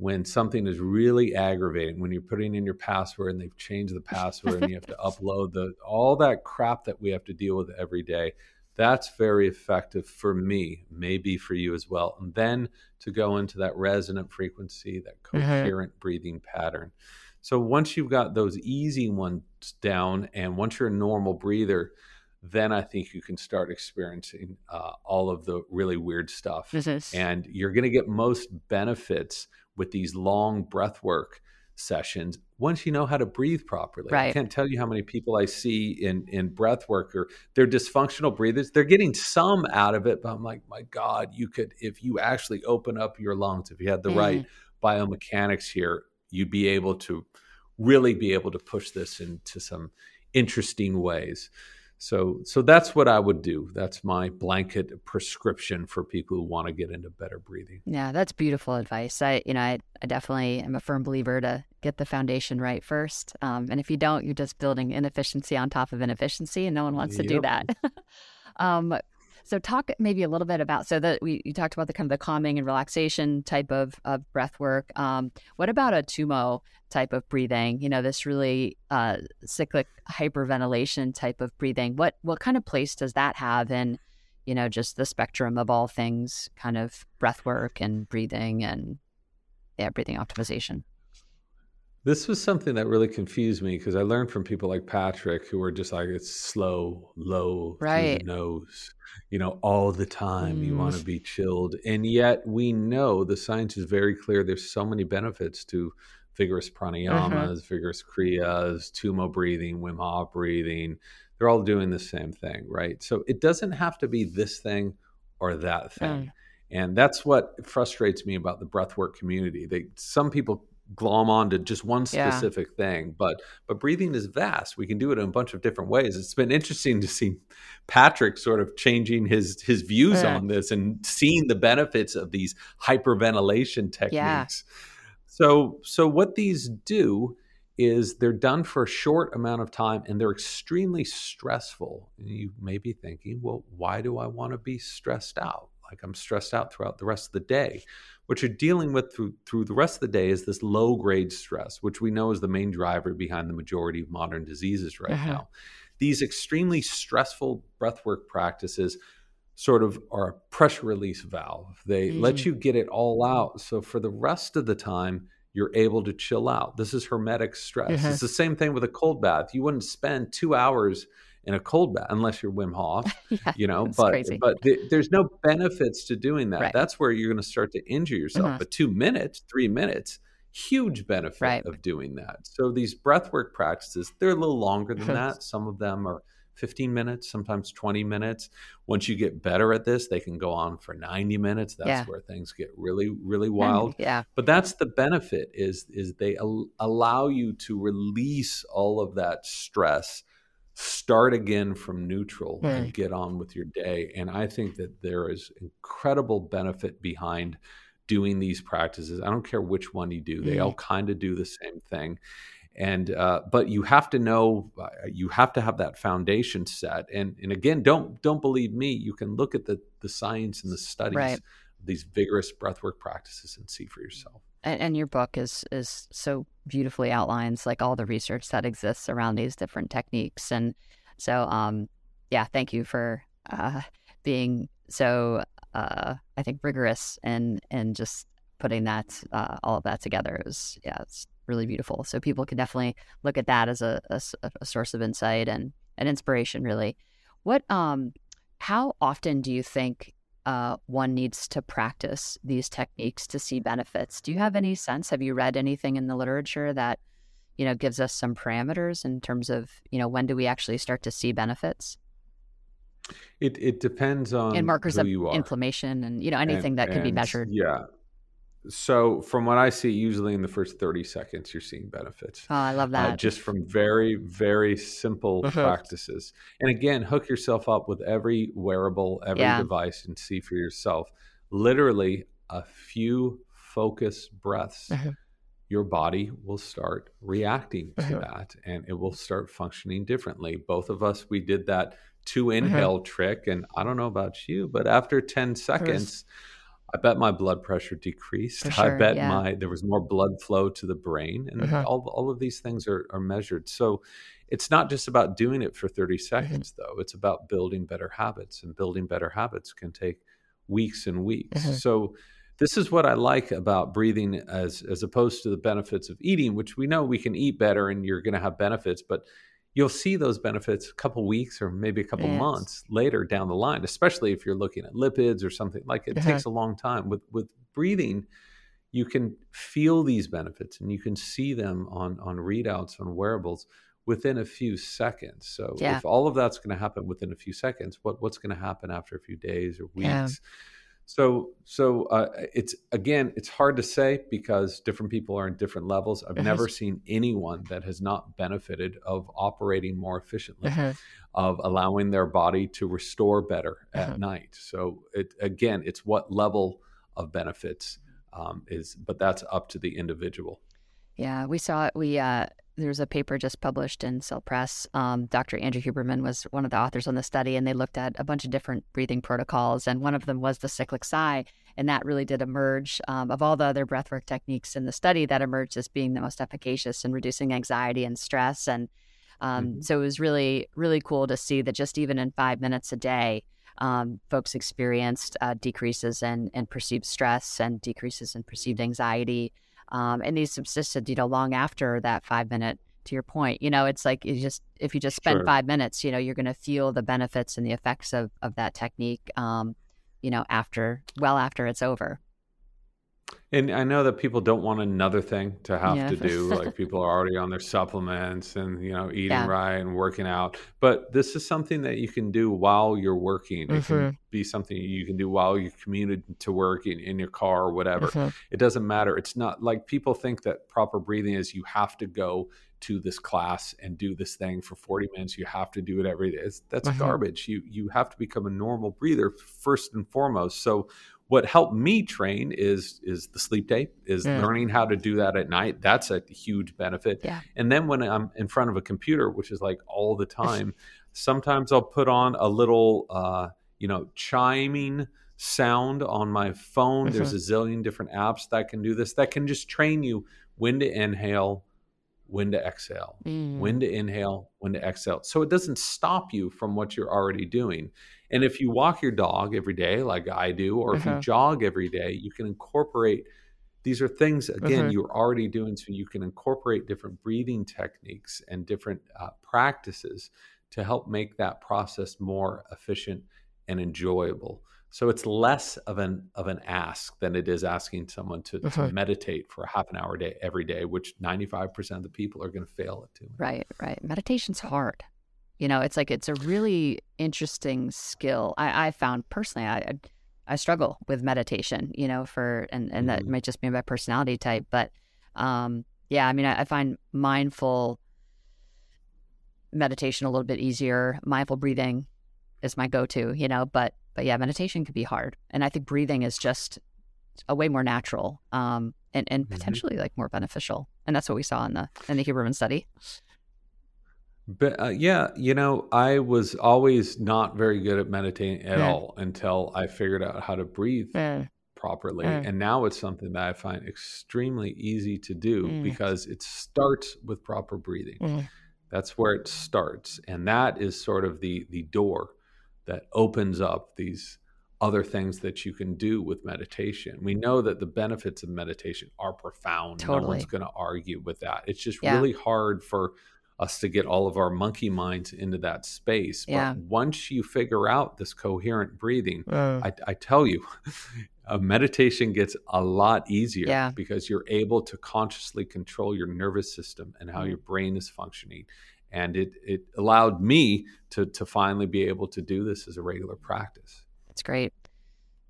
When something is really aggravating, when you're putting in your password and they've changed the password and you have to upload the all that crap that we have to deal with every day, that's very effective for me, maybe for you as well. And then to go into that resonant frequency, that mm-hmm. coherent mm-hmm. breathing pattern. So once you've got those easy ones down, and once you're a normal breather, then I think you can start experiencing uh, all of the really weird stuff. Mm-hmm. And you're going to get most benefits with these long breath work sessions once you know how to breathe properly. Right. I can't tell you how many people I see in in breath work or they're dysfunctional breathers. They're getting some out of it, but I'm like, my God, you could if you actually open up your lungs, if you had the mm. right biomechanics here, you'd be able to really be able to push this into some interesting ways. So, so that's what I would do. That's my blanket prescription for people who want to get into better breathing. Yeah, that's beautiful advice. I, you know, I, I definitely am a firm believer to get the foundation right first. Um, and if you don't, you're just building inefficiency on top of inefficiency, and no one wants to do that. um, so talk maybe a little bit about so that we you talked about the kind of the calming and relaxation type of, of breath work. Um, what about a tummo type of breathing? You know, this really uh, cyclic hyperventilation type of breathing. What what kind of place does that have in you know just the spectrum of all things kind of breath work and breathing and yeah breathing optimization? This was something that really confused me because I learned from people like Patrick who were just like it's slow, low right. through the nose, you know, all the time. Mm. You want to be chilled, and yet we know the science is very clear. There's so many benefits to vigorous uh-huh. pranayamas, uh-huh. vigorous kriyas, tummo breathing, Wim Hof breathing. They're all doing the same thing, right? So it doesn't have to be this thing or that thing. Mm. And that's what frustrates me about the breathwork community. They some people glom onto just one specific yeah. thing but but breathing is vast we can do it in a bunch of different ways it's been interesting to see patrick sort of changing his his views yeah. on this and seeing the benefits of these hyperventilation techniques yeah. so so what these do is they're done for a short amount of time and they're extremely stressful And you may be thinking well why do i want to be stressed out like i'm stressed out throughout the rest of the day what you're dealing with through through the rest of the day is this low grade stress, which we know is the main driver behind the majority of modern diseases right uh-huh. now. These extremely stressful breathwork practices sort of are a pressure release valve. They mm. let you get it all out. So for the rest of the time, you're able to chill out. This is hormetic stress. Uh-huh. It's the same thing with a cold bath. You wouldn't spend two hours in a cold bath unless you're Wim Hof, yeah, you know, but crazy. but th- there's no benefits to doing that. Right. That's where you're going to start to injure yourself. Mm-hmm. But 2 minutes, 3 minutes, huge benefit right. of doing that. So these breathwork practices, they're a little longer than that. Some of them are 15 minutes, sometimes 20 minutes. Once you get better at this, they can go on for 90 minutes. That's yeah. where things get really, really wild. yeah. But that's the benefit is is they al- allow you to release all of that stress start again from neutral and get on with your day. And I think that there is incredible benefit behind doing these practices. I don't care which one you do; they mm. all kind of do the same thing. And uh, but you have to know, uh, you have to have that foundation set. And and again, don't don't believe me. You can look at the the science and the studies, right. these vigorous breathwork practices, and see for yourself. And, and, your book is is so beautifully outlines like all the research that exists around these different techniques. And so, um, yeah, thank you for uh, being so uh, I think rigorous and and just putting that uh, all of that together. Was yeah, it's really beautiful. So people can definitely look at that as a, a, a source of insight and an inspiration. Really, what um, how often do you think uh, one needs to practice these techniques to see benefits? Do you have any sense? Have you read anything in the literature that you know gives us some parameters in terms of you know when do we actually start to see benefits? It it depends on and markers of inflammation and you know anything and, that can be measured. Yeah. So from what I see, usually in the first thirty seconds, you're seeing benefits. Oh, I love uh, that. Uh, just from very very simple uh-huh. practices. And again, hook yourself up with every wearable, every yeah. device, and see for yourself. Literally, a few focus breaths. Uh-huh your body will start reacting to uh-huh. that and it will start functioning differently. Both of us, we did that two mm-hmm. inhale mm-hmm. trick. And I don't know about you, but after 10 seconds, I bet my blood pressure decreased. Sure, I bet yeah. my there was more blood flow to the brain, and mm-hmm. all all of these things are are measured. So it's not just about doing it for 30 mm-hmm. seconds, mm-hmm. though. It's about building better habits, and building better habits can take weeks and weeks. Mm-hmm. So this is what I like about breathing as as opposed to the benefits of eating, which we know we can eat better and you're going to have benefits, but you'll see those benefits a couple weeks or maybe a couple yes. months later down the line especially if you're looking at lipids or something like it uh-huh. takes a long time with with breathing you can feel these benefits and you can see them on on readouts on wearables within a few seconds so yeah. if all of that's going to happen within a few seconds what what's going to happen after a few days or weeks yeah so, so uh, it's again, it's hard to say because different people are in different levels. I've never seen anyone that has not benefited of operating more efficiently, uh-huh. of allowing their body to restore better at uh-huh. night. So, it again, it's what level of benefits um, is, but that's up to the individual. Yeah, we saw it. We uh, there's a paper just published in Cell Press. Um, Dr. Andrew Huberman was one of the authors on the study, and they looked at a bunch of different breathing protocols, and one of them was the cyclic sigh, and that really did emerge um, of all the other breathwork techniques in the study that emerged as being the most efficacious in reducing anxiety and stress, and um, mm-hmm. so it was really really cool to see that just even in five minutes a day. Um, folks experienced uh, decreases in, in perceived stress and decreases in perceived anxiety. Um, and these subsisted, you know, long after that five minute. To your point, you know, it's like you just if you just spend sure. five minutes, you know, you're going to feel the benefits and the effects of of that technique. Um, you know, after well after it's over. And I know that people don't want another thing to have yeah. to do. like people are already on their supplements and you know eating yeah. right and working out. But this is something that you can do while you're working. It mm-hmm. can be something you can do while you're commuting to work in, in your car or whatever. Mm-hmm. It doesn't matter. It's not like people think that proper breathing is you have to go to this class and do this thing for 40 minutes. You have to do it every day. It's, that's mm-hmm. garbage. You you have to become a normal breather first and foremost. So what helped me train is is the sleep tape is mm. learning how to do that at night that's a huge benefit yeah. and then when i'm in front of a computer which is like all the time sometimes i'll put on a little uh, you know chiming sound on my phone mm-hmm. there's a zillion different apps that can do this that can just train you when to inhale when to exhale, mm. when to inhale, when to exhale. So it doesn't stop you from what you're already doing. And if you walk your dog every day, like I do, or if you uh-huh. jog every day, you can incorporate these are things again uh-huh. you're already doing so you can incorporate different breathing techniques and different uh, practices to help make that process more efficient and enjoyable so it's less of an of an ask than it is asking someone to, to meditate for a half an hour a day every day, which 95% of the people are going to fail at doing. Right, right. Meditation's hard. You know, it's like it's a really interesting skill. I, I found personally, I, I struggle with meditation. You know, for and and that mm-hmm. might just be my personality type, but um, yeah, I mean, I, I find mindful meditation a little bit easier. Mindful breathing is my go-to. You know, but but yeah, meditation could be hard. And I think breathing is just a way more natural um, and, and Mhm. potentially like more beneficial. And that's what we saw in the in the Huberman study. But uh, yeah, you know, I was always not very good at meditating at Yeah. all until I figured out how to breathe Mm, properly. Mm. And now it's something that I find extremely easy to do Mm. because it starts with proper breathing. mm, That's where it starts. And that is sort of the the door that opens up these other things that you can do with meditation. We know that the benefits of meditation are profound. No one's going to argue with that. It's just Yeah. really hard for us to get all of our monkey minds into that space. But Yeah. once you figure out this coherent breathing, mm. I, I tell you, a meditation gets a lot easier Yeah. because you're able to consciously control your nervous system and how Mm. your brain is functioning. And it, it allowed me to, to finally be able to do this as a regular practice. It's great.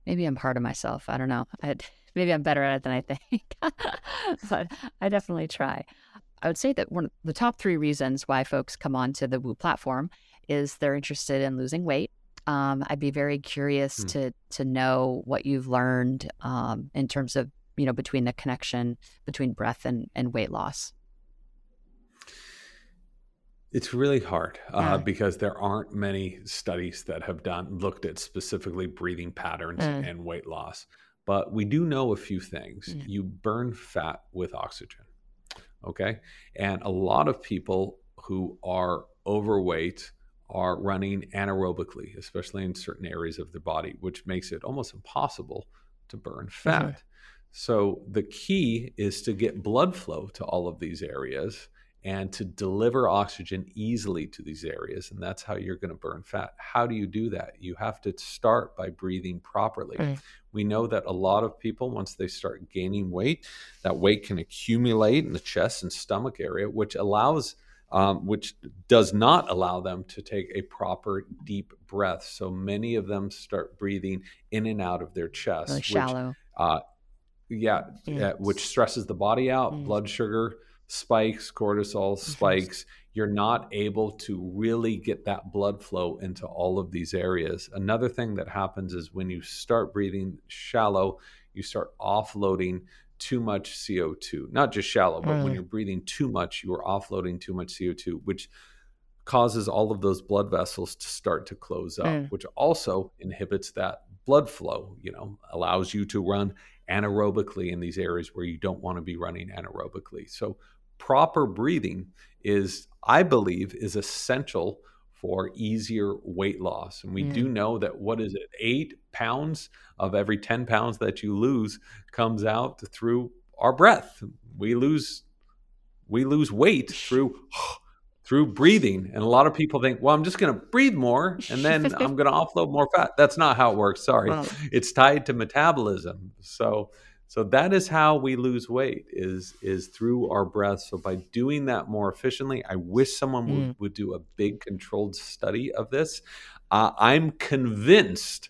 Maybe I'm hard on myself. I don't know. i maybe I'm better at it than I think, but I definitely try. I would say that one of the top three reasons why folks come onto the Whoop platform is they're interested in losing weight. Um, I'd be very curious Hmm. to to know what you've learned um, in terms of you know between the connection between breath and, and weight loss. It's really hard uh, because there aren't many studies that have done looked at specifically breathing patterns Mm. and weight loss. But we do know a few things. Mm. You burn fat with oxygen. Okay. And a lot of people who are overweight are running anaerobically, especially in certain areas of their body, which makes it almost impossible to burn fat. So the key is to get blood flow to all of these areas and to deliver oxygen easily to these areas. And that's how you're going to burn fat. How do you do that? You have to start by breathing properly. Mm. We know that a lot of people, once they start gaining weight, that weight can accumulate in the chest and stomach area, which allows, um, which does not allow them to take a proper deep breath. So many of them start breathing in and out of their chest, Really which shallow. uh, yeah, uh, which stresses the body out. Mm. Blood sugar spikes, cortisol Mm-hmm. spikes. You're not able to really get that blood flow into all of these areas. Another thing that happens is when you start breathing shallow, you start offloading too much CO2. Not just shallow, but when Mm. you're breathing too much, you are offloading too much CO2, which causes all of those blood vessels to start to close up, Mm. which also inhibits that blood flow, you know, allows you to run anaerobically in these areas where you don't want to be running anaerobically. So proper breathing is I believe is essential for easier weight loss. And we Mm. do know that what is it? 8 pounds of every 10 pounds that you lose comes out through our breath. We lose we lose weight through through breathing. And a lot of people think, well, I'm just going to breathe more and then I'm going to offload more fat. That's not how it works. Sorry. Well, It's tied to metabolism. So so that is how we lose weight is is through our breath. So by doing that more efficiently, I wish someone Mm. would, would do a big controlled study of this. Uh, I'm convinced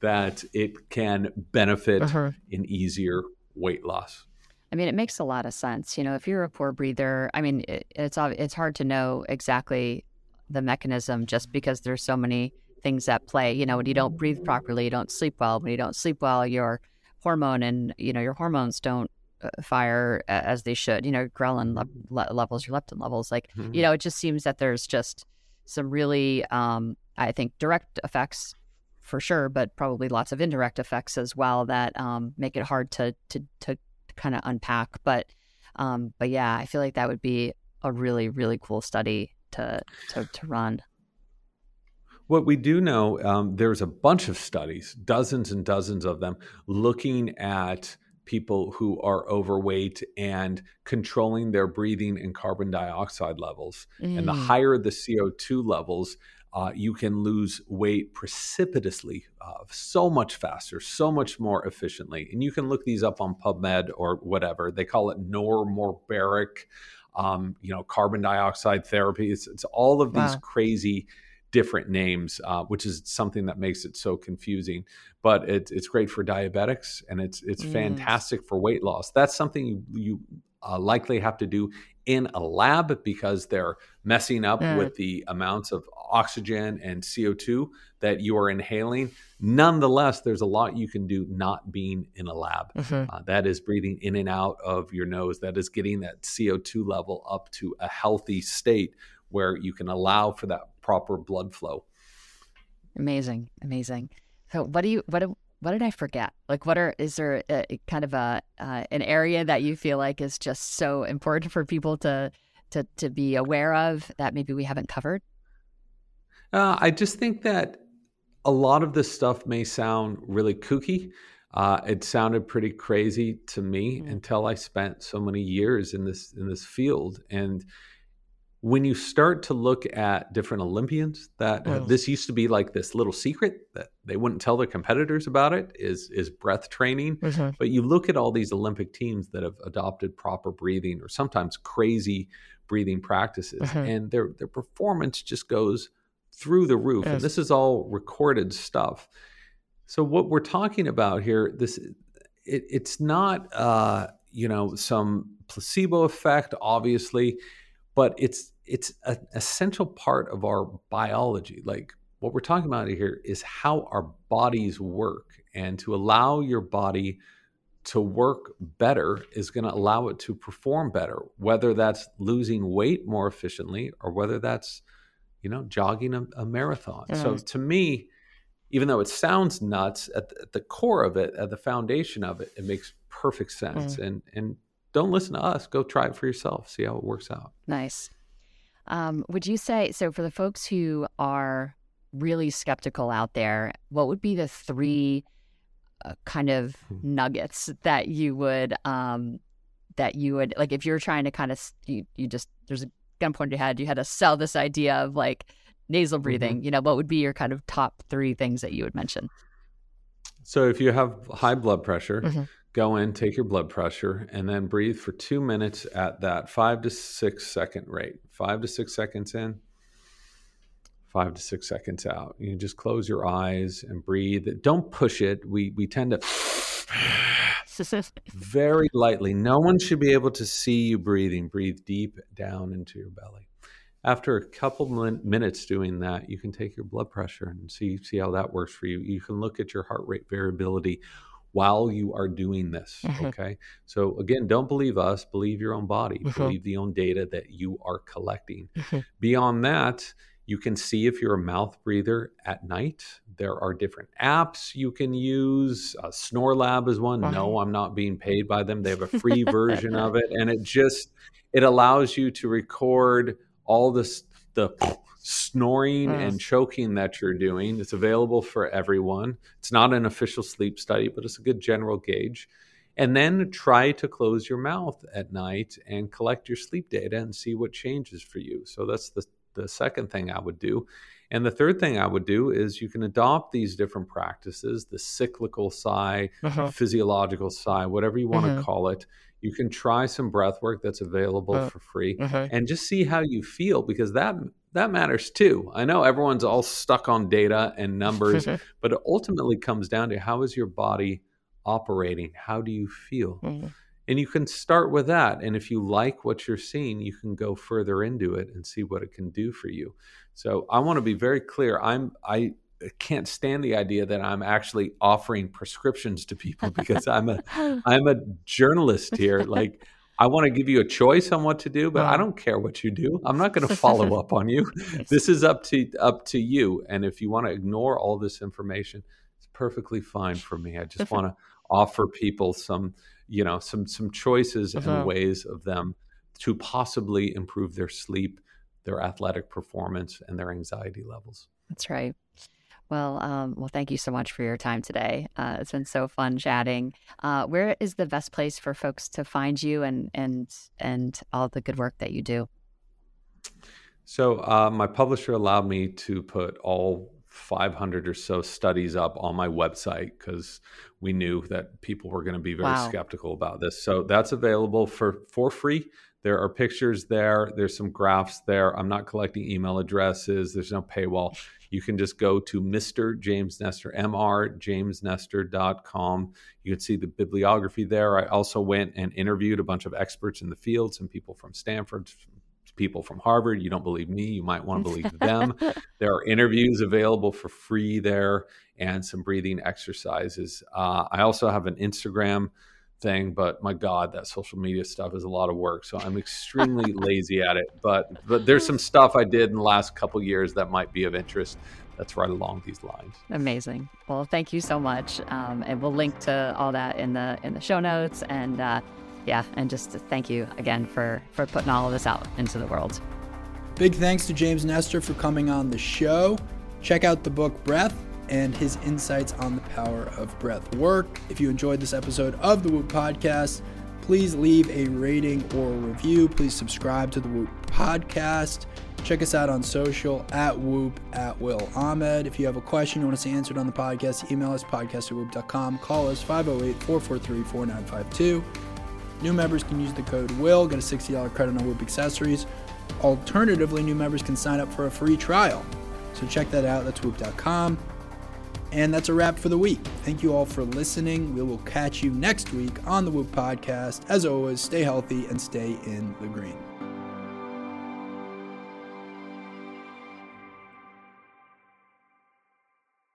that it can benefit uh-huh. in easier weight loss. I mean, it makes a lot of sense. You know, if you're a poor breather, I mean, it, it's it's hard to know exactly the mechanism just because there's so many things at play. You know, when you don't breathe properly, you don't sleep well. When you don't sleep well, your hormone and you know your hormones don't uh, fire as they should. You know, ghrelin le- le- levels, your leptin levels. Like, Mhm. you know, it just seems that there's just some really, um, I think, direct effects for sure, but probably lots of indirect effects as well that um, make it hard to to to kind of unpack. But um, but yeah, I feel like that would be a really really cool study to to to run. What we do know, um, there's a bunch of studies, dozens and dozens of them, looking at people who are overweight and controlling their breathing and carbon dioxide levels. And the Mm. higher the CO2 levels, uh, you can lose weight precipitously, uh, so much faster, so much more efficiently. And you can look these up on PubMed or whatever. They call it normobaric, um, you know, carbon dioxide therapy. It's, it's all of these Wow. crazy different names, uh, which is something that makes it so confusing. But it, it's great for diabetics and it's it's Mm. fantastic for weight loss. That's something you, you uh, likely have to do in a lab because they're messing up Mm. with the amounts of oxygen and CO2 that you are inhaling. Nonetheless, there's a lot you can do not being in a lab. Mhm. Uh, that is breathing in and out of your nose. That is getting that CO2 level up to a healthy state where you can allow for that proper blood flow. Amazing, amazing. So, what do you what do- what did I forget? Like, what are is there a, kind of a uh, an area that you feel like is just so important for people to to to be aware of that maybe we haven't covered? Uh, I just think that a lot of this stuff may sound really kooky. Uh, it sounded pretty crazy to me Mm. until I spent so many years in this in this field. And when you start to look at different Olympians, that Mm. this used to be like this little secret that they wouldn't tell their competitors about it is is breath training. But you look at all these Olympic teams that have adopted proper breathing or sometimes crazy breathing practices, Mhm. and their their performance just goes through the roof. And this is all recorded stuff. So what we're talking about here, this it, it's not uh, you know some placebo effect, obviously, but it's it's an essential part of our biology. Like what we're talking about here is how our bodies work, and to allow your body to work better is going to allow it to perform better, whether that's losing weight more efficiently or whether that's, you know, jogging a, a marathon. So Mm. to me, even though it sounds nuts, at the, at the core of it, at the foundation of it, it makes perfect sense. And and don't listen to us. Go try it for yourself. See how it works out. Nice. Um, would you say so for the folks who are really skeptical out there? What would be the three uh, kind of Hmm. nuggets that you would um, that you would like if you're trying to kind of you, you just there's a gun point in your head you had to sell this idea of like nasal breathing you know what would be your kind of top three things that you would mention So if you have high blood pressure, Mhm. Go in, take your blood pressure, and then breathe for two minutes at that five to six second rate. Five to six seconds in, five to six seconds out. You just close your eyes and breathe. Don't push it. We we tend to very lightly. No one should be able to see you breathing. Breathe deep down into your belly. After a couple min- minutes doing that, you can take your blood pressure and see see how that works for you. You can look at your heart rate variability while you are doing this. Mhm. Okay. So again, don't believe us. Believe your own body. Mhm. Believe the own data that you are collecting. Mhm. Beyond that, you can see if you're a mouth breather at night. There are different apps you can use. Uh, SnoreLab is one. No, I'm not being paid by them. They have a free version of it, and it just it allows you to record all this the snoring Mm. and choking that you're doing. It's available for everyone. It's not an official sleep study, but it's a good general gauge. And then try to close your mouth at night and collect your sleep data and see what changes for you. So that's the the second thing I would do. And the third thing I would do is you can adopt these different practices, the cyclical sigh, Mhm. physiological sigh, whatever you want to call it. You can try some breath work that's available Uh, for free Mhm. and just see how you feel because that that matters too. I know everyone's all stuck on data and numbers, but it ultimately comes down to how is your body operating? How do you feel? Mhm. And you can start with that. And if you like what you're seeing, you can go further into it and see what it can do for you. So I want to be very clear. I'm I can't stand the idea that I'm actually offering prescriptions to people because I'm a I'm a journalist here. Like I want to give you a choice on what to do, but I don't care what you do. I'm not going to follow up on you. This is up to up to you. And if you want to ignore all this information, it's perfectly fine for me. I just want to offer people some, you know, some some choices Uh-huh. and ways of them to possibly improve their sleep, their athletic performance, and their anxiety levels. That's right. Well, um, well, thank you so much for your time today. Uh, it's been so fun chatting. Uh, where is the best place for folks to find you and and and all the good work that you do? So uh, my publisher allowed me to put all 500 or so studies up on my website because we knew that people were going to be very wow. skeptical about this. So that's available for for free. There are pictures there. There's some graphs there. I'm not collecting email addresses. There's no paywall. You can just go to Mr. James Nestor, Mr. mrjamesnestor.com. You can see the bibliography there. I also went and interviewed a bunch of experts in the field, some people from Stanford, people from Harvard. You don't believe me, you might want to believe them. there are interviews available for free there and some breathing exercises. Uh, I also have an Instagram thing, but my God, that social media stuff is a lot of work. So I'm extremely lazy at it. But but there's some stuff I did in the last couple years that might be of interest. That's right along these lines. Amazing. Well, thank you so much, um, and we'll link to all that in the in the show notes. And uh, yeah, and just thank you again for for putting all of this out into the world. Big thanks to James Nestor for coming on the show. Check out the book Breath and his insights on the power of breath work. If you enjoyed this episode of the Whoop Podcast, please leave a rating or review. Please subscribe to the Whoop Podcast. Check us out on social at Whoop at Will Ahmed. If you have a question you want to answer it on the podcast, email us podcast at whoop.com. Call us 508 443 4952. New members can use the code WILL, get a $60 credit on Whoop accessories. Alternatively, new members can sign up for a free trial. So check that out. That's whoop.com. And that's a wrap for the week. Thank you all for listening. We will catch you next week on the Whoop Podcast. As always, stay healthy and stay in the green.